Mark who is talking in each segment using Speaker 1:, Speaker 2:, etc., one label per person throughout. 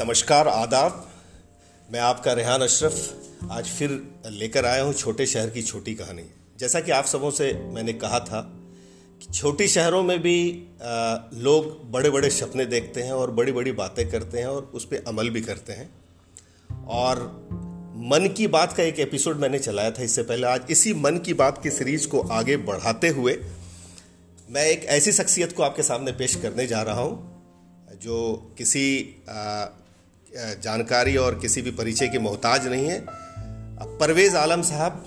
Speaker 1: नमस्कार आदाब। मैं आपका रेहान अशरफ आज फिर लेकर आया हूँ छोटे शहर की छोटी कहानी। जैसा कि आप सबों से मैंने कहा था कि छोटी शहरों में भी आ, लोग बड़े बड़े सपने देखते हैं और बड़ी बड़ी बातें करते हैं और उस पर अमल भी करते हैं। और मन की बात का एक एपिसोड मैंने चलाया था इससे पहले। आज इसी मन की बात की सीरीज़ को आगे बढ़ाते हुए मैं एक ऐसी शख्सियत को आपके सामने पेश करने जा रहा हूँ जो किसी जानकारी और किसी भी परिचय के मोहताज नहीं है। परवेज़ आलम साहब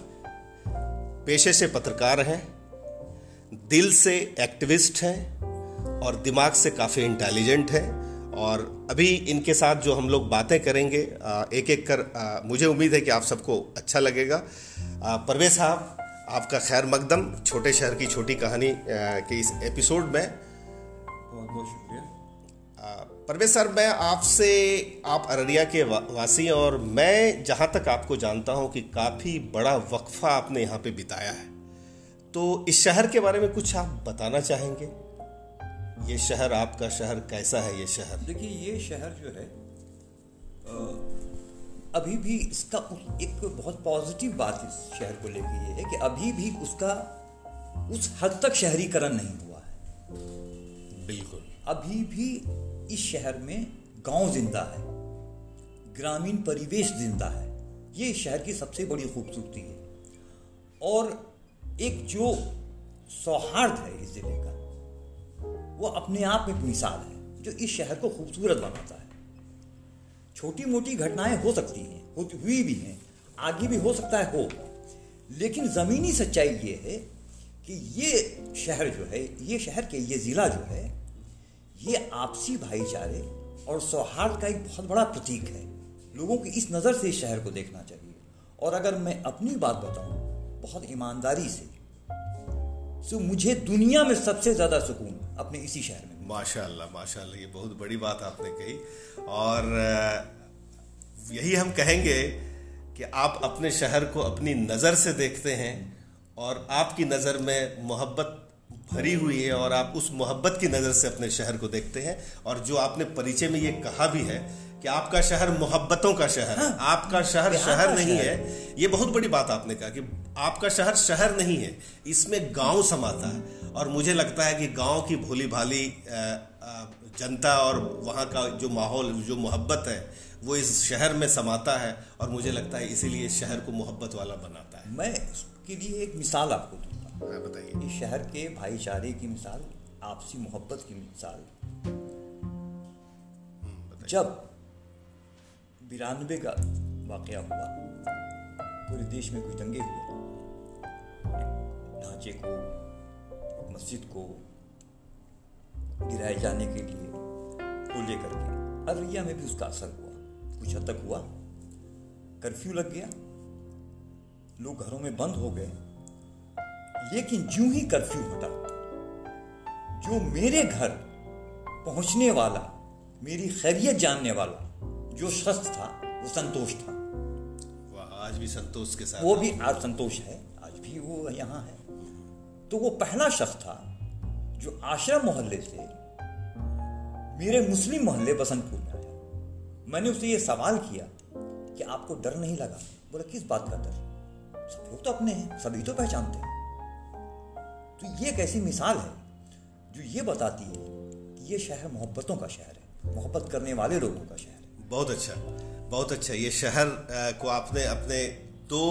Speaker 1: पेशे से पत्रकार हैं, दिल से एक्टिविस्ट हैं और दिमाग से काफ़ी इंटेलिजेंट हैं और अभी इनके साथ जो हम लोग बातें करेंगे एक एक कर मुझे उम्मीद है कि आप सबको अच्छा लगेगा। परवेज साहब, आपका खैर मकदम, छोटे शहर की छोटी कहानी के इस एपिसोड में।
Speaker 2: बहुत बहुत
Speaker 1: परवेज सर मैं आपसे आप अररिया के वासी हैं और मैं जहाँ तक आपको जानता हूँ कि काफ़ी बड़ा वक्फा आपने यहाँ पे बिताया है। तो इस शहर के बारे में कुछ आप बताना चाहेंगे? ये शहर आपका शहर कैसा है ये शहर?
Speaker 2: देखिए ये शहर जो है अभी भी इसका एक बहुत पॉजिटिव बात इस शहर को लेकर ये है कि अभी भी उसका उस हद तक शहरीकरण नहीं हुआ है।
Speaker 1: बिल्कुल।
Speaker 2: अभी भी इस शहर में गाँव ज़िंदा है, ग्रामीण परिवेश ज़िंदा है। ये इस शहर की सबसे बड़ी खूबसूरती है। और एक जो सौहार्द है इस ज़िले का, वो अपने आप में एक मिसाल है, जो इस शहर को खूबसूरत बनाता है। छोटी मोटी घटनाएँ हो सकती हैं होती हुई भी हैं, आगे भी हो सकता है, हो। लेकिन ज़मीनी सच्चाई ये है कि ये शहर जो है, ये शहर के, ये ज़िला जो है ये आपसी भाईचारे और सौहार्द का एक बहुत बड़ा प्रतीक है। लोगों की इस नज़र से इस शहर को देखना चाहिए। और अगर मैं अपनी बात बताऊँ, बहुत ईमानदारी से तो मुझे दुनिया में सबसे ज़्यादा सुकून अपने इसी शहर में
Speaker 1: माशाल्लाह माशाल्लाह, ये बहुत बड़ी बात आपने कही। और यही हम कहेंगे कि आप अपने शहर को अपनी नज़र से देखते हैं और आपकी नज़र में मोहब्बत भरी हुई है और आप उस मोहब्बत की नज़र से अपने शहर को देखते हैं। और जो आपने परिचय में ये कहा भी है कि आपका शहर मोहब्बतों का शहर हाँ, आपका शहर शहर नहीं शहर। है। ये बहुत बड़ी बात आपने कहा कि आपका शहर शहर नहीं है। इसमें गाँव समाता है। और मुझे लगता है कि गाँव की भोली भाली जनता और वहाँ का जो माहौल जो मोहब्बत है वो इस शहर में समाता है। और मुझे लगता है इसीलिए शहर को मोहब्बत वाला बनाता है।
Speaker 2: मैं इसके लिए एक मिसाल आपको
Speaker 1: हाँ, बताइए।
Speaker 2: इस शहर के भाईचारे की मिसाल आपसी मोहब्बत की मिसाल। हम्म, जब बिरानवे का वाक़ हुआ पूरे देश में कुछ दंगे हुए। ढांचे को मस्जिद को गिराए जाने के लिए को लेकर के अररिया में भी उसका असर हुआ। कुछ हद तक हुआ। कर्फ्यू लग गया। लोग घरों में बंद हो गए। लेकिन जो ही कर्फ्यू हटा जो मेरे घर पहुँचने वाला मेरी खैरियत जानने वाला जो शख्स था वो संतोष था।
Speaker 1: आज भी संतोष के साथ
Speaker 2: वो भी आज संतोष है आज भी वो यहाँ है। तो वो पहला शख्स था जो आश्रम मोहल्ले से मेरे मुस्लिम मोहल्ले बसंतपुर में आया। मैंने उससे ये सवाल किया कि आपको डर नहीं लगा? बोला किस बात का डर? सब लोग तो अपने हैं सभी तो पहचानते हैं। तो ये एक ऐसी मिसाल है जो ये बताती है कि ये शहर मोहब्बतों का शहर है, मोहब्बत करने वाले लोगों का शहर है।
Speaker 1: बहुत अच्छा बहुत अच्छा। ये शहर को आपने अपने दो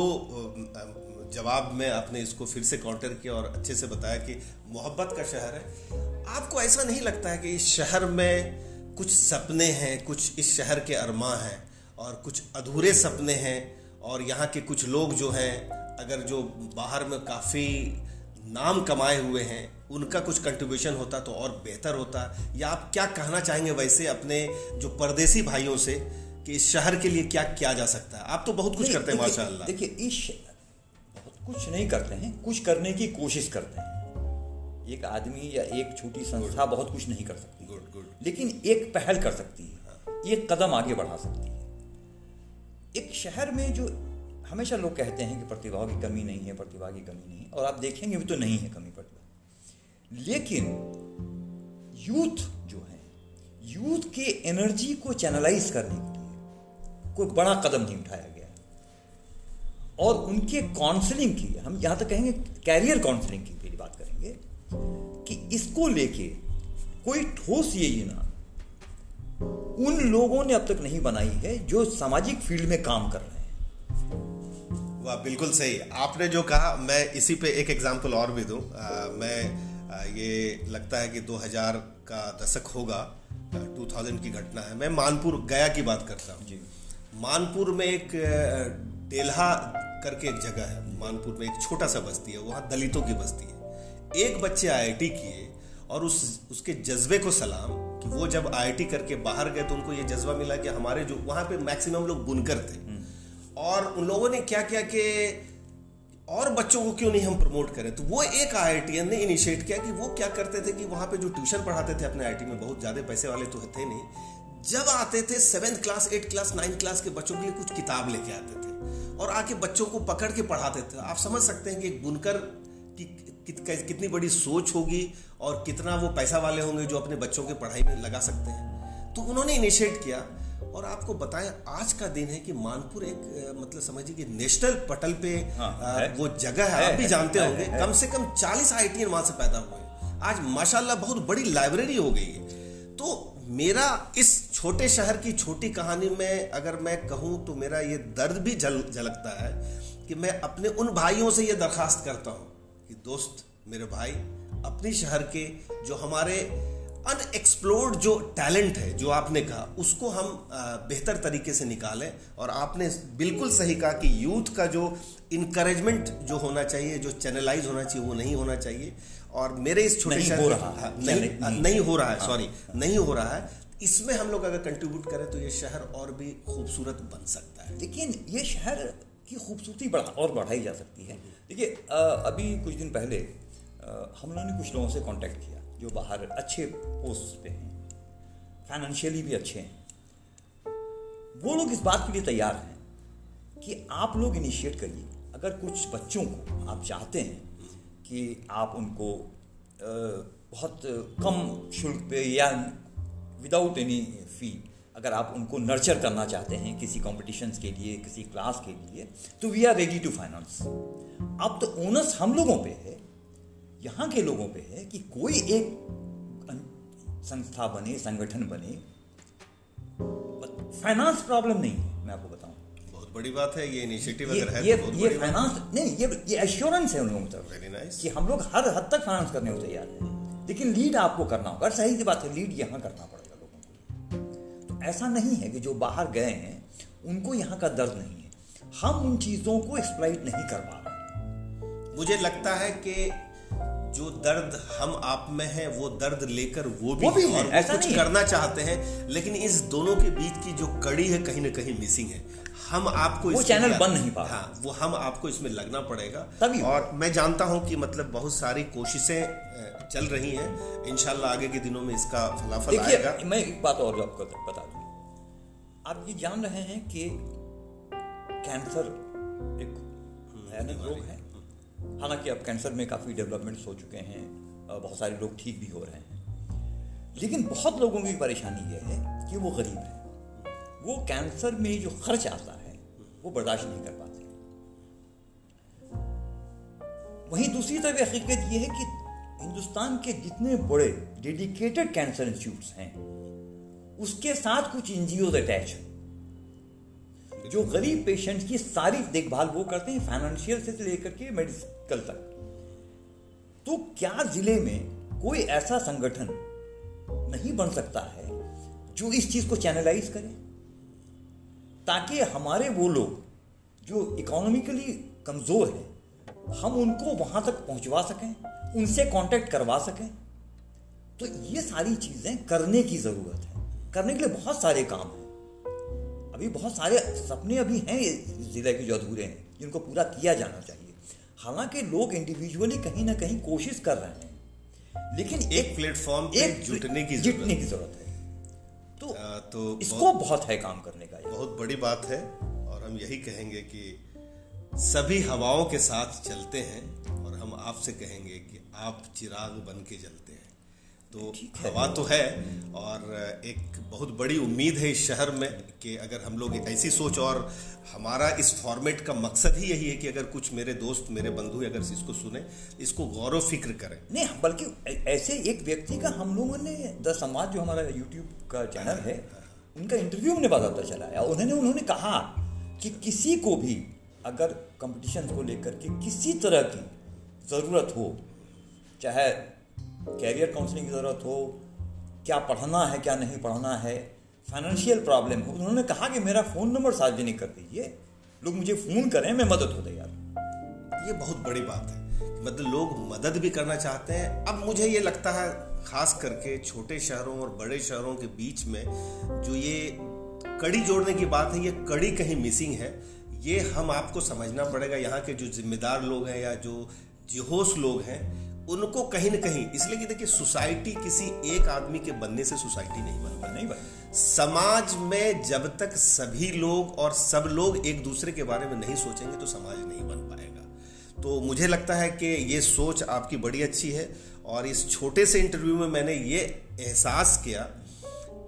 Speaker 1: जवाब में आपने इसको फिर से काउंटर किया और अच्छे से बताया कि मोहब्बत का शहर है। आपको ऐसा नहीं लगता है कि इस शहर में कुछ सपने हैं, कुछ इस शहर के अरमा हैं और कुछ अधूरे सपने हैं और यहाँ के कुछ लोग जो हैं, अगर जो बाहर में काफ़ी नाम कमाए हुए हैं उनका कुछ कंट्रीब्यूशन होता तो और बेहतर होता। या आप क्या कहना चाहेंगे वैसे अपने जो परदेसी भाइयों से कि इस शहर के लिए क्या किया जा सकता है? आप तो बहुत कुछ करते हैं माशाल्लाह।
Speaker 2: देखिए इस बहुत कुछ नहीं करते हैं कुछ करने की कोशिश करते हैं। एक आदमी या एक छोटी संस्था बहुत कुछ नहीं कर सकती।
Speaker 1: गुड गुड
Speaker 2: लेकिन एक पहल कर सकती है। एक कदम आगे बढ़ा सकती है। एक शहर में जो हमेशा लोग कहते हैं कि प्रतिभा की कमी नहीं है, प्रतिभा की कमी नहीं है। और आप देखेंगे भी तो नहीं है कमी प्रतिभा। लेकिन यूथ जो है, यूथ के एनर्जी को चैनलाइज करने के लिए कोई बड़ा कदम नहीं उठाया गया और उनके काउंसलिंग की हम यहाँ तक कहेंगे कैरियर काउंसलिंग की मेरी बात करेंगे कि इसको लेके कोई ठोस ये योजना उन लोगों ने अब तक नहीं बनाई है जो सामाजिक फ़ील्ड में काम कर रहे हैं।
Speaker 1: वाह बिल्कुल सही। आपने जो कहा मैं इसी पे एक एग्जांपल और भी दूँ। मैं आ, ये लगता है कि 2000 का दशक होगा 2000 की घटना है। मैं मानपुर गया की बात करता हूँ। मानपुर में एक डेल्हा करके एक जगह है। मानपुर में एक छोटा सा बस्ती है वहाँ दलितों की बस्ती है। एक बच्चे आईआईटी किए और उस उसके जज्बे को सलाम कि वो जब आईआईटी करके बाहर गए तो उनको ये जज्बा मिला कि हमारे जो वहाँ पे मैक्सिमम लोग बुनकर थे। और उन लोगों ने क्या किया कि और बच्चों को क्यों नहीं हम प्रमोट करें? तो वो एक आई ने इनिशिएट किया कि वो क्या करते थे कि वहाँ पे जो ट्यूशन पढ़ाते थे अपने आई में बहुत ज़्यादा पैसे वाले तो थे नहीं। जब आते थे seventh class eight class ninth class के बच्चों के लिए कुछ किताब लेके आते थे और आके बच्चों को पकड़ के पढ़ाते थे। आप समझ सकते हैं कि एक बुनकर की कित, कितनी बड़ी सोच होगी और कितना वो पैसा वाले होंगे जो अपने बच्चों के पढ़ाई में लगा सकते हैं। तो उन्होंने इनिशिएट किया और आपको बताएँ आज का दिन है कि मानपुर एक मतलब समझिए कि नेशनल पटल पे हाँ, आ, वो जगह है, है आप भी जानते है, होंगे है, कम से कम 40 आई वहाँ से पैदा हुए आज माशाल्लाह बहुत बड़ी लाइब्रेरी हो गई है। तो मेरा इस छोटे शहर की छोटी कहानी में अगर मैं कहूँ तो मेरा ये दर्द भी झल झलकता है कि मैं अपने उन भाइयों से ये दरखास्त करता हूँ कि दोस्त मेरे भाई अपनी शहर के जो हमारे अनएक्सप्लोर्ड जो टैलेंट है जो आपने कहा उसको हम बेहतर तरीके से निकालें और आपने बिल्कुल सही कहा कि यूथ का जो इनकरेजमेंट जो होना चाहिए जो चैनलाइज होना चाहिए वो नहीं होना चाहिए। और मेरे इस छोटे
Speaker 2: नहीं हो रहा। है
Speaker 1: हाँ, नहीं, नहीं, नहीं। हो रहा है सॉरी हाँ, नहीं हो रहा है। इसमें हम लोग अगर कंट्रीब्यूट करें तो ये शहर और भी खूबसूरत बन सकता है।
Speaker 2: लेकिन ये शहर की खूबसूरती बढ़ा और बढ़ाई जा सकती है। देखिए अभी कुछ दिन पहले हम लोगों ने कुछ लोगों से कांटेक्ट किया। जो बाहर अच्छे पोस्ट पे हैं फाइनेंशियली भी अच्छे हैं। वो लोग इस बात के लिए तैयार हैं कि आप लोग इनिशिएट करिए। अगर कुछ बच्चों को आप चाहते हैं कि आप उनको बहुत कम शुल्क पे या विदाउट एनी फ़ी अगर आप उनको नर्चर करना चाहते हैं किसी कॉम्पिटिशन्स के लिए, किसी क्लास के लिए तो we are ready to finance अब तो ओनर्स हम लोगों पे है यहाँ के लोगों पे है कि कोई एक संस्था बने संगठन बने फाइनेंस प्रॉब्लम नहीं है मैं आपको बताऊँ।
Speaker 1: बहुत बड़ी बात है ये इनिशिएटिव अगर है
Speaker 2: ये तो ये फाइनेंस नहीं ये ये एश्योरेंस है उन लोगों की तरफ़ वेरी नाइस कि हम लोग हर हद तक फाइनेंस करने को तैयार हैं। लेकिन लीड आपको करना होगा। सही सी बात है लीड यहाँ करना पड़ेगा लोगों को। तो ऐसा नहीं है कि जो बाहर गए हैं उनको यहाँ का दर्द नहीं है। हम उन चीज़ों को एक्सप्लाइट नहीं कर पा रहे
Speaker 1: मुझे लगता है कि जो दर्द हम आप में है वो दर्द लेकर वो भी,
Speaker 2: वो भी
Speaker 1: और
Speaker 2: ऐसा
Speaker 1: कुछ करना चाहते हैं लेकिन इस दोनों के बीच की जो कड़ी है कहीं ना कहीं मिसिंग है। हम आपको
Speaker 2: वो चैनल बन नहीं पा
Speaker 1: हाँ वो हम आपको इसमें लगना पड़ेगा।
Speaker 2: तभी
Speaker 1: और मैं जानता हूँ कि मतलब बहुत सारी कोशिशें चल रही हैं। इनशाला आगे के दिनों में इसका फलाफल आएगा।
Speaker 2: मैं एक बात और आपको बता दूँ। आप ये जान रहे हैं कि कैंसर एक भयानक रोग है। हालाँकि अब कैंसर में काफ़ी डेवलपमेंट्स हो चुके हैं बहुत सारे लोग ठीक भी हो रहे हैं। लेकिन बहुत लोगों की परेशानी यह है कि वो गरीब है। वो कैंसर में जो खर्च आता है, वो बर्दाश्त नहीं कर पाते। वहीं दूसरी तरफ़ हकीकत यह है कि हिंदुस्तान के जितने बड़े डेडिकेटेड कैंसर इंस्टीट्यूट हैं, उसके साथ कुछ एनजीओ अटैच हैं। जो गरीब पेशेंट की सारी देखभाल वो करते हैं फाइनेंशियल से लेकर के मेडिकल तक। तो क्या ज़िले में कोई ऐसा संगठन नहीं बन सकता है जो इस चीज़ को चैनलाइज करे? ताकि हमारे वो लोग जो इकोनॉमिकली कमज़ोर हैं, हम उनको वहाँ तक पहुंचवा सकें, उनसे कांटेक्ट करवा सकें। तो ये सारी चीज़ें करने की ज़रूरत है। करने के लिए बहुत सारे काम हैं। अभी बहुत सारे सपने अभी हैं ज़िले के जो अधूरे हैं जिनको पूरा किया जाना चाहिए। हालाँकि लोग इंडिविजुअली कहीं ना कहीं कोशिश कर रहे हैं लेकिन
Speaker 1: एक प्लेटफॉर्म एक जुटने की
Speaker 2: जुटने की ज़रूरत है। तो, आ, तो इसको बहुत है काम करने का
Speaker 1: बहुत बड़ी बात है और हम यही कहेंगे कि सभी हवाओं के साथ चलते हैं और हम आपसे कहेंगे कि आप चिराग बन के जलते हैं। तो हवा तो है और एक बहुत बड़ी उम्मीद है इस शहर में कि अगर हम लोग ऐसी सोच और हमारा इस फॉर्मेट का मकसद ही यही है कि अगर कुछ मेरे दोस्त मेरे बंधु अगर इसको सुने इसको गौरव फ़िक्र करें।
Speaker 2: नहीं बल्कि ऐसे एक व्यक्ति का हम लोगों ने द समाज जो हमारा यूट्यूब का चैनल है उनका इंटरव्यू हमने बताता चला है उन्होंने उन्होंने कहा कि किसी को भी अगर कंपटीशन को लेकर के किसी तरह की ज़रूरत हो चाहे कैरियर काउंसलिंग की ज़रूरत हो, क्या पढ़ना है, क्या नहीं पढ़ना है फाइनेंशियल प्रॉब्लम हो, उन्होंने कहा कि मेरा फ़ोन नंबर सार्वजनिक कर दीजिए। लोग मुझे फ़ोन करें, मैं मदद हो तैयार
Speaker 1: ये बहुत बड़ी बात है मतलब लोग मदद भी करना चाहते हैं। अब मुझे ये लगता है, खास करके छोटे शहरों और बड़े शहरों के बीच में जो ये कड़ी जोड़ने की बात है, ये कड़ी कहीं मिसिंग है, ये हम आपको समझना पड़ेगा। यहाँ के जो जिम्मेदार लोग हैं या जो जिहोश लोग हैं उनको कहीं ना कहीं इसलिए कि देखिए सोसाइटी किसी एक आदमी के बनने से सोसाइटी नहीं बन
Speaker 2: नहीं बन
Speaker 1: समाज में जब तक सभी लोग और सब लोग एक दूसरे के बारे में नहीं सोचेंगे तो समाज नहीं बन पाएगा। तो मुझे लगता है कि ये सोच आपकी बड़ी अच्छी है और इस छोटे से इंटरव्यू में मैंने ये एहसास किया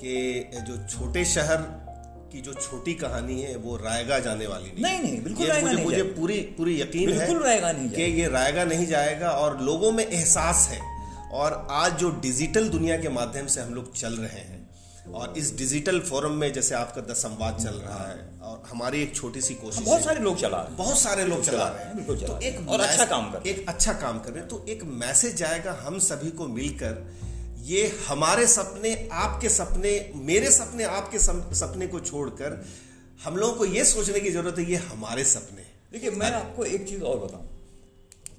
Speaker 1: कि जो छोटे शहर की जो छोटी कहानी है वो रायगा जाने वाली
Speaker 2: नहीं नहीं, नहीं बिल्कुल
Speaker 1: ये मुझे, मुझे पूरी पूरी यकीन है
Speaker 2: रायगा नहीं
Speaker 1: कि ये रायगा नहीं जाएगा और लोगों में एहसास है। और आज जो डिजिटल दुनिया के माध्यम से हम लोग चल रहे हैं और इस डिजिटल फोरम में जैसे आपका दस संवाद चल रहा है और हमारी एक छोटी सी कोशिश
Speaker 2: बहुत सारे लोग चला रहे हैं।
Speaker 1: बहुत सारे लोग चला रहे हैं
Speaker 2: तो एक और अच्छा काम कर
Speaker 1: एक अच्छा काम कर रहे हैं। तो एक मैसेज जाएगा हम सभी को मिलकर ये हमारे सपने आपके सपने मेरे सपने आपके सपने को छोड़कर हम लोगों को ये सोचने की ज़रूरत है ये हमारे सपने
Speaker 2: देखिए मैं आपको एक चीज़ और बताऊँ।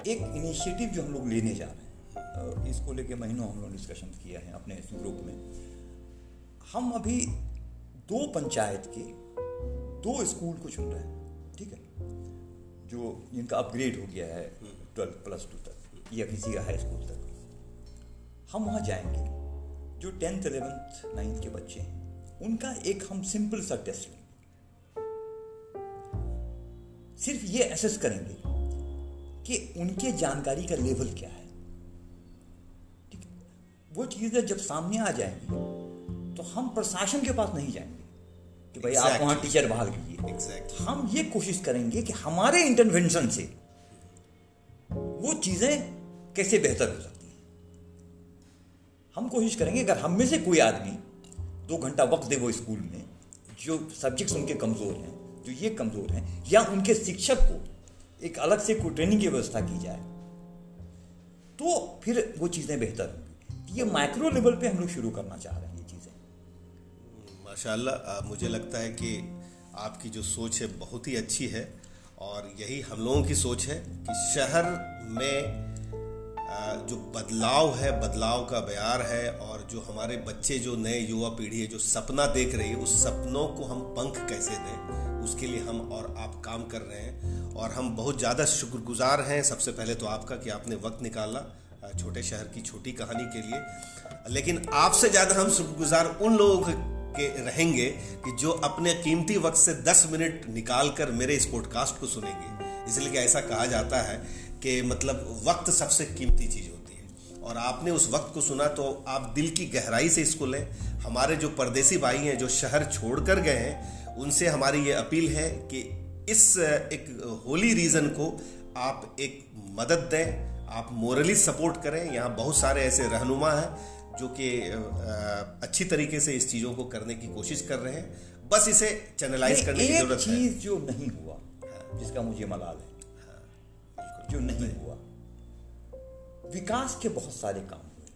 Speaker 2: एक इनिशिएटिव जो हम लोग लेने जा रहे हैं इसको लेके महीनों हम लोग डिस्कशन किया है अपने ग्रुप में। हम अभी दो पंचायत के दो स्कूल को चुन रहे हैं ठीक है? जो जिनका अपग्रेड हो गया है ट्वेल्थ प्लस टू तक या किसी का हाई स्कूल तक। हम वहाँ जाएँगे जो टेंथ एलेवेंथ नाइन्थ के बच्चे हैं उनका एक हम सिंपल सा टेस्ट लेंगे। सिर्फ़ ये एसेस करेंगे कि उनके जानकारी का लेवल क्या है। ठीक है? वो चीज़ें जब सामने आ जाएँगी तो हम प्रशासन के पास नहीं जाएँगे कि भाई exactly. आप वहाँ टीचर बहाल कीजिए
Speaker 1: exactly.
Speaker 2: हम ये कोशिश करेंगे कि हमारे इंटरवेंशन से वो चीज़ें कैसे बेहतर हो सकती हम कोशिश करेंगे, अगर हम में से कोई आदमी दो घंटा वक्त दे वो स्कूल में, जो सब्जेक्ट्स उनके कमज़ोर हैं, जो ये कमज़ोर हैं, या उनके शिक्षक को एक अलग से कोई ट्रेनिंग की व्यवस्था की जाए तो फिर वो चीज़ें बेहतर होंगी। ये माइक्रो लेवल पे हम लोग शुरू करना चाह रहे हैं ये चीज़ें।
Speaker 1: माशाल्लाह मुझे लगता है कि आपकी जो सोच है बहुत ही अच्छी है, और यही हम लोगों की सोच है कि शहर में जो बदलाव है, बदलाव का बयार है और जो हमारे बच्चे, जो नए युवा पीढ़ी है, जो सपना देख रही है, उस सपनों को हम पंख कैसे दें, उसके लिए हम और आप काम कर रहे हैं। और हम बहुत ज़्यादा शुक्रगुजार हैं, सबसे पहले तो आपका कि आपने वक्त निकाला छोटे शहर की छोटी कहानी के लिए। लेकिन आपसे ज़्यादा हम शुक्रगुजार उन लोगों के रहेंगे कि जो अपने कीमती वक्त से 10 मिनट निकाल कर मेरे इस पॉडकास्ट को सुनेंगे। इसलिए कि ऐसा कहा जाता है कि मतलब वक्त सबसे कीमती चीज़ होती है। और आपने उस वक्त को सुना तो आप दिल की गहराई से इसको लें। हमारे जो परदेसी भाई हैं जो शहर छोड़ कर गए हैं उनसे हमारी ये अपील है कि इस एक होली रीज़न को आप एक मदद दें आप मोरली सपोर्ट करें। यहाँ बहुत सारे ऐसे रहनुमा हैं जो कि अच्छी तरीके से इस चीज़ों को करने की कोशिश कर रहे हैं। बस इसे चैनलाइज करने की ज़रूरत
Speaker 2: है। चीज़ जो नहीं हुआ जिसका मुझे मलाल है हाँ, जो नहीं हुआ। विकास के बहुत सारे काम हुए।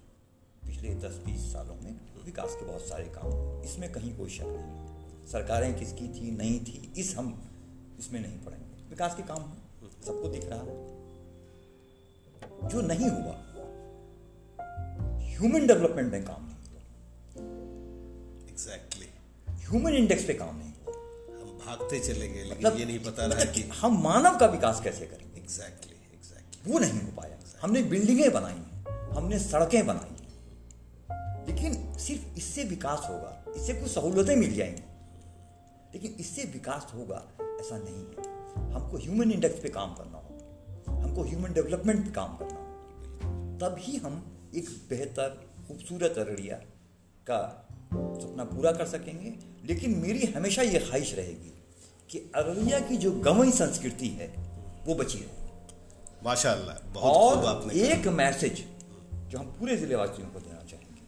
Speaker 2: पिछले दस बीस सालों में विकास के बहुत सारे काम हुए। इसमें कहीं कोई शक नहीं सरकारें किसकी थी नहीं थी इस हम इसमें नहीं पड़ेंगे विकास के काम सबको दिख रहा है। जो नहीं हुआ ह्यूमन डेवलपमेंट में काम नहीं
Speaker 1: हुआ। एग्जैक्टली
Speaker 2: ह्यूमन इंडेक्स पे काम नहीं हुआ।
Speaker 1: हम भागते चले गए लेकिन मतलब, ये नहीं पता रहा मतलब कि
Speaker 2: हम मानव का विकास कैसे
Speaker 1: एग्जैक्टली एग्जैक्टली
Speaker 2: वो नहीं हो पाया। हमने बिल्डिंगें बनाई हैं, हमने सड़कें बनाई हैं। लेकिन सिर्फ़ इससे विकास होगा, इससे कुछ सहूलतें मिल जाएँगी। लेकिन इससे विकास होगा, ऐसा नहीं है। हमको ह्यूमन इंडेक्स पे काम करना होगा। हमको ह्यूमन डेवलपमेंट पे काम करना होगा। तभी हम एक बेहतर, खूबसूरत अररिया का सपना पूरा कर सकेंगे। लेकिन मेरी हमेशा ये ख्वाहिश रहेगी कि अररिया की जो गवई संस्कृति है, वो बची रहे।
Speaker 1: माशाल्लाह बहुत
Speaker 2: और
Speaker 1: आपने
Speaker 2: एक मैसेज जो हम पूरे ज़िले वासियों को देना चाहेंगे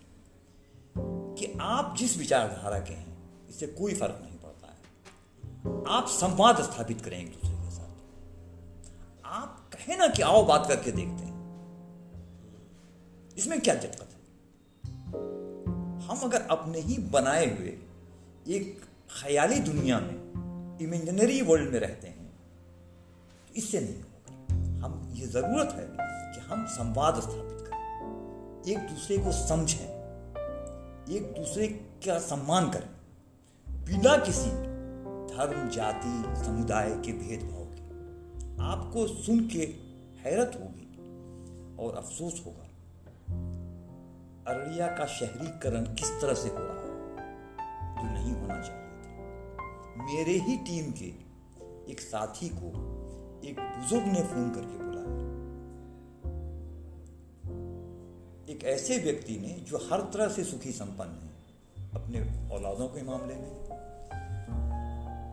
Speaker 2: कि आप जिस विचारधारा के हैं इससे कोई फ़र्क नहीं पड़ता है। आप संवाद स्थापित करें एक दूसरे के साथ। आप कहें ना कि आओ बात करके देखते हैं। इसमें क्या दिक्कत है? हम अगर अपने ही बनाए हुए एक ख्याली दुनिया में इमेजनरी वर्ल्ड में रहते हैं तो इससे नहीं ये ज़रूरत है कि हम संवाद स्थापित करें। एक दूसरे को समझें। एक दूसरे का सम्मान करें। बिना किसी धर्म, जाति, समुदाय के भेदभाव के। आपको सुन के हैरत होगी और अफसोस होगा, अररिया का शहरीकरण किस तरह से हो रहा है? जो नहीं होना चाहिए था। मेरे ही टीम के एक साथी को एक बुज़ुर्ग ने फ़ोन करके बुलाया एक ऐसे व्यक्ति ने जो हर तरह से सुखी संपन्न है अपने औलादों के मामले में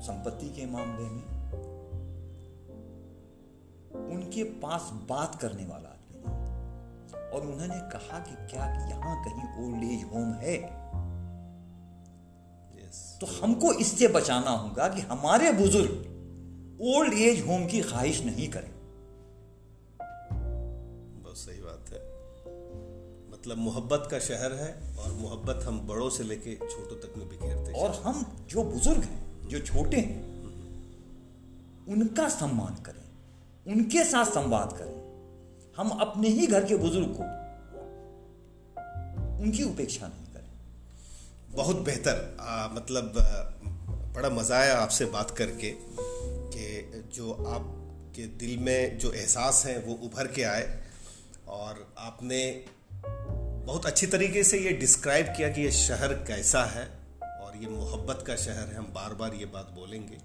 Speaker 2: संपत्ति के मामले में उनके पास बात करने वाला आदमी नहीं और उन्होंने कहा कि क्या यहाँ कहीं ओल्ड एज होम है
Speaker 1: Yes.
Speaker 2: तो हमको इससे बचाना होगा कि हमारे बुज़ुर्ग ओल्ड एज होम की ख्वाहिश नहीं करें।
Speaker 1: बहुत सही बात है। मतलब मोहब्बत का शहर है और मोहब्बत हम बड़ों से लेके छोटों तक में बिखेरते हैं।
Speaker 2: और हम जो बुज़ुर्ग हैं जो छोटे हैं उनका सम्मान करें उनके साथ संवाद करें। हम अपने ही घर के बुज़ुर्ग को उनकी उपेक्षा नहीं करें।
Speaker 1: बहुत बेहतर। आ, मतलब बड़ा मज़ा आया आपसे बात करके। कि जो आपके दिल में जो एहसास हैं वो उभर के आए। और आपने बहुत अच्छी तरीके से ये डिस्क्राइब किया कि ये शहर कैसा है और ये मोहब्बत का शहर है। हम बार बार ये बात बोलेंगे।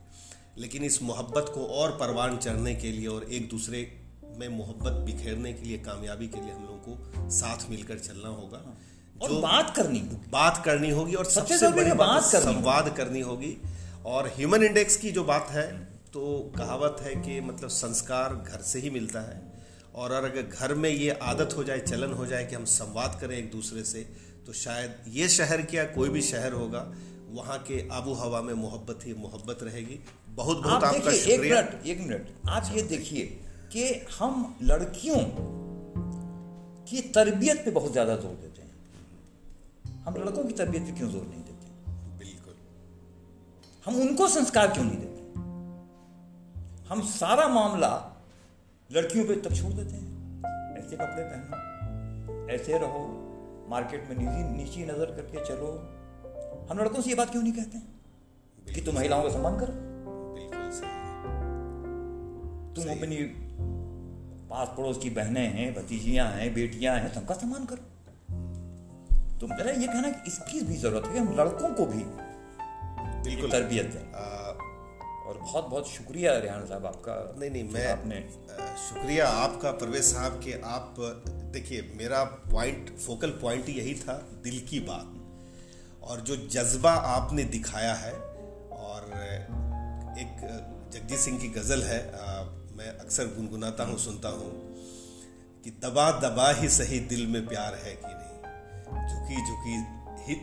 Speaker 1: लेकिन इस मोहब्बत को और परवान चढ़ने के लिए और एक दूसरे में मोहब्बत बिखेरने के लिए कामयाबी के लिए हम लोगों को साथ मिलकर चलना होगा।
Speaker 2: और बात करनी होगी।
Speaker 1: बात करनी होगी और
Speaker 2: सबसे
Speaker 1: बड़ी बात संवाद करनी होगी। और ह्यूमन इंडेक्स की जो बात है तो कहावत है कि मतलब संस्कार घर से ही मिलता है। और अगर घर में ये आदत हो जाए चलन हो जाए कि हम संवाद करें एक दूसरे से तो शायद ये शहर क्या कोई भी शहर होगा वहाँ के आबो हवा में मोहब्बत ही मोहब्बत रहेगी। बहुत बहुत
Speaker 2: आप
Speaker 1: आपका
Speaker 2: देखिए एक मिनट एक मिनट। आप ये देखिए कि हम लड़कियों की तरबियत पे बहुत ज़्यादा ज़ोर देते हैं। हम लड़कों की तरबियत पे क्यों ज़ोर नहीं देते?
Speaker 1: बिल्कुल।
Speaker 2: हम उनको संस्कार क्यों नहीं देते? हम सारा मामला लड़कियों पे तक छोड़ देते हैं। ऐसे कपड़े पहनो ऐसे रहो मार्केट में नीची नीची नज़र करके चलो। हम लड़कों से ये बात क्यों नहीं कहते कि तुम महिलाओं का सम्मान करो। तुम अपनी पास पड़ोस की बहनें हैं भतीजियाँ हैं बेटियाँ हैं सबका सम्मान करो। तो मेरा ये कहना कि इसकी भी ज़रूरत है कि हम लड़कों को भी
Speaker 1: बिल्कुल।
Speaker 2: तरबियत दें। और बहुत बहुत शुक्रिया रेहान साहब आपका।
Speaker 1: नहीं नहीं मैं
Speaker 2: आपने
Speaker 1: शुक्रिया आपका परवेज साहब कि आप देखिए मेरा पॉइंट फोकल पॉइंट यही था दिल की बात। और जो जज्बा आपने दिखाया है और एक जगजीत सिंह की गज़ल है मैं अक्सर गुनगुनाता हूँ सुनता हूँ कि दबा दबा ही सही दिल में प्यार है कि नहीं? झुकी झुकी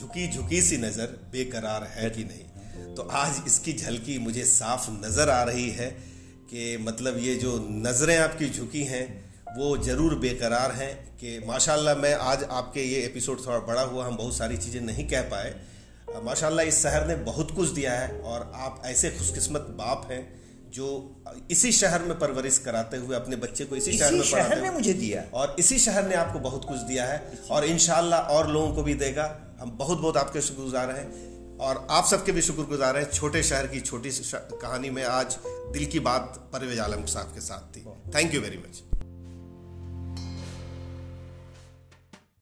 Speaker 1: झुकी झुकी सी नज़र बेकरार है कि नहीं? तो आज इसकी झलकी मुझे साफ़ नज़र आ रही है कि मतलब ये जो नज़रें आपकी झुकी हैं वो ज़रूर बेकरार हैं कि माशाल्लाह मैं आज आपके ये एपिसोड थोड़ा बड़ा हुआ हम बहुत सारी चीज़ें नहीं कह पाए। माशाल्लाह इस शहर ने बहुत कुछ दिया है और आप ऐसे खुशकिस्मत बाप हैं जो इसी शहर में परवरिश कराते हुए अपने बच्चे को इसी,
Speaker 2: इसी शहर
Speaker 1: में
Speaker 2: शहर ने मुझे दिया।
Speaker 1: और इसी शहर ने आपको बहुत कुछ दिया है और इनशाला और लोगों को भी देगा। हम बहुत बहुत आपके शुक्रगुजार हैं। और आप सबके भी शुक्रगुजार हैं छोटे शहर की छोटी कहानी में आज दिल की बात परवेज आलम साहब के साथ थी। Thank you very much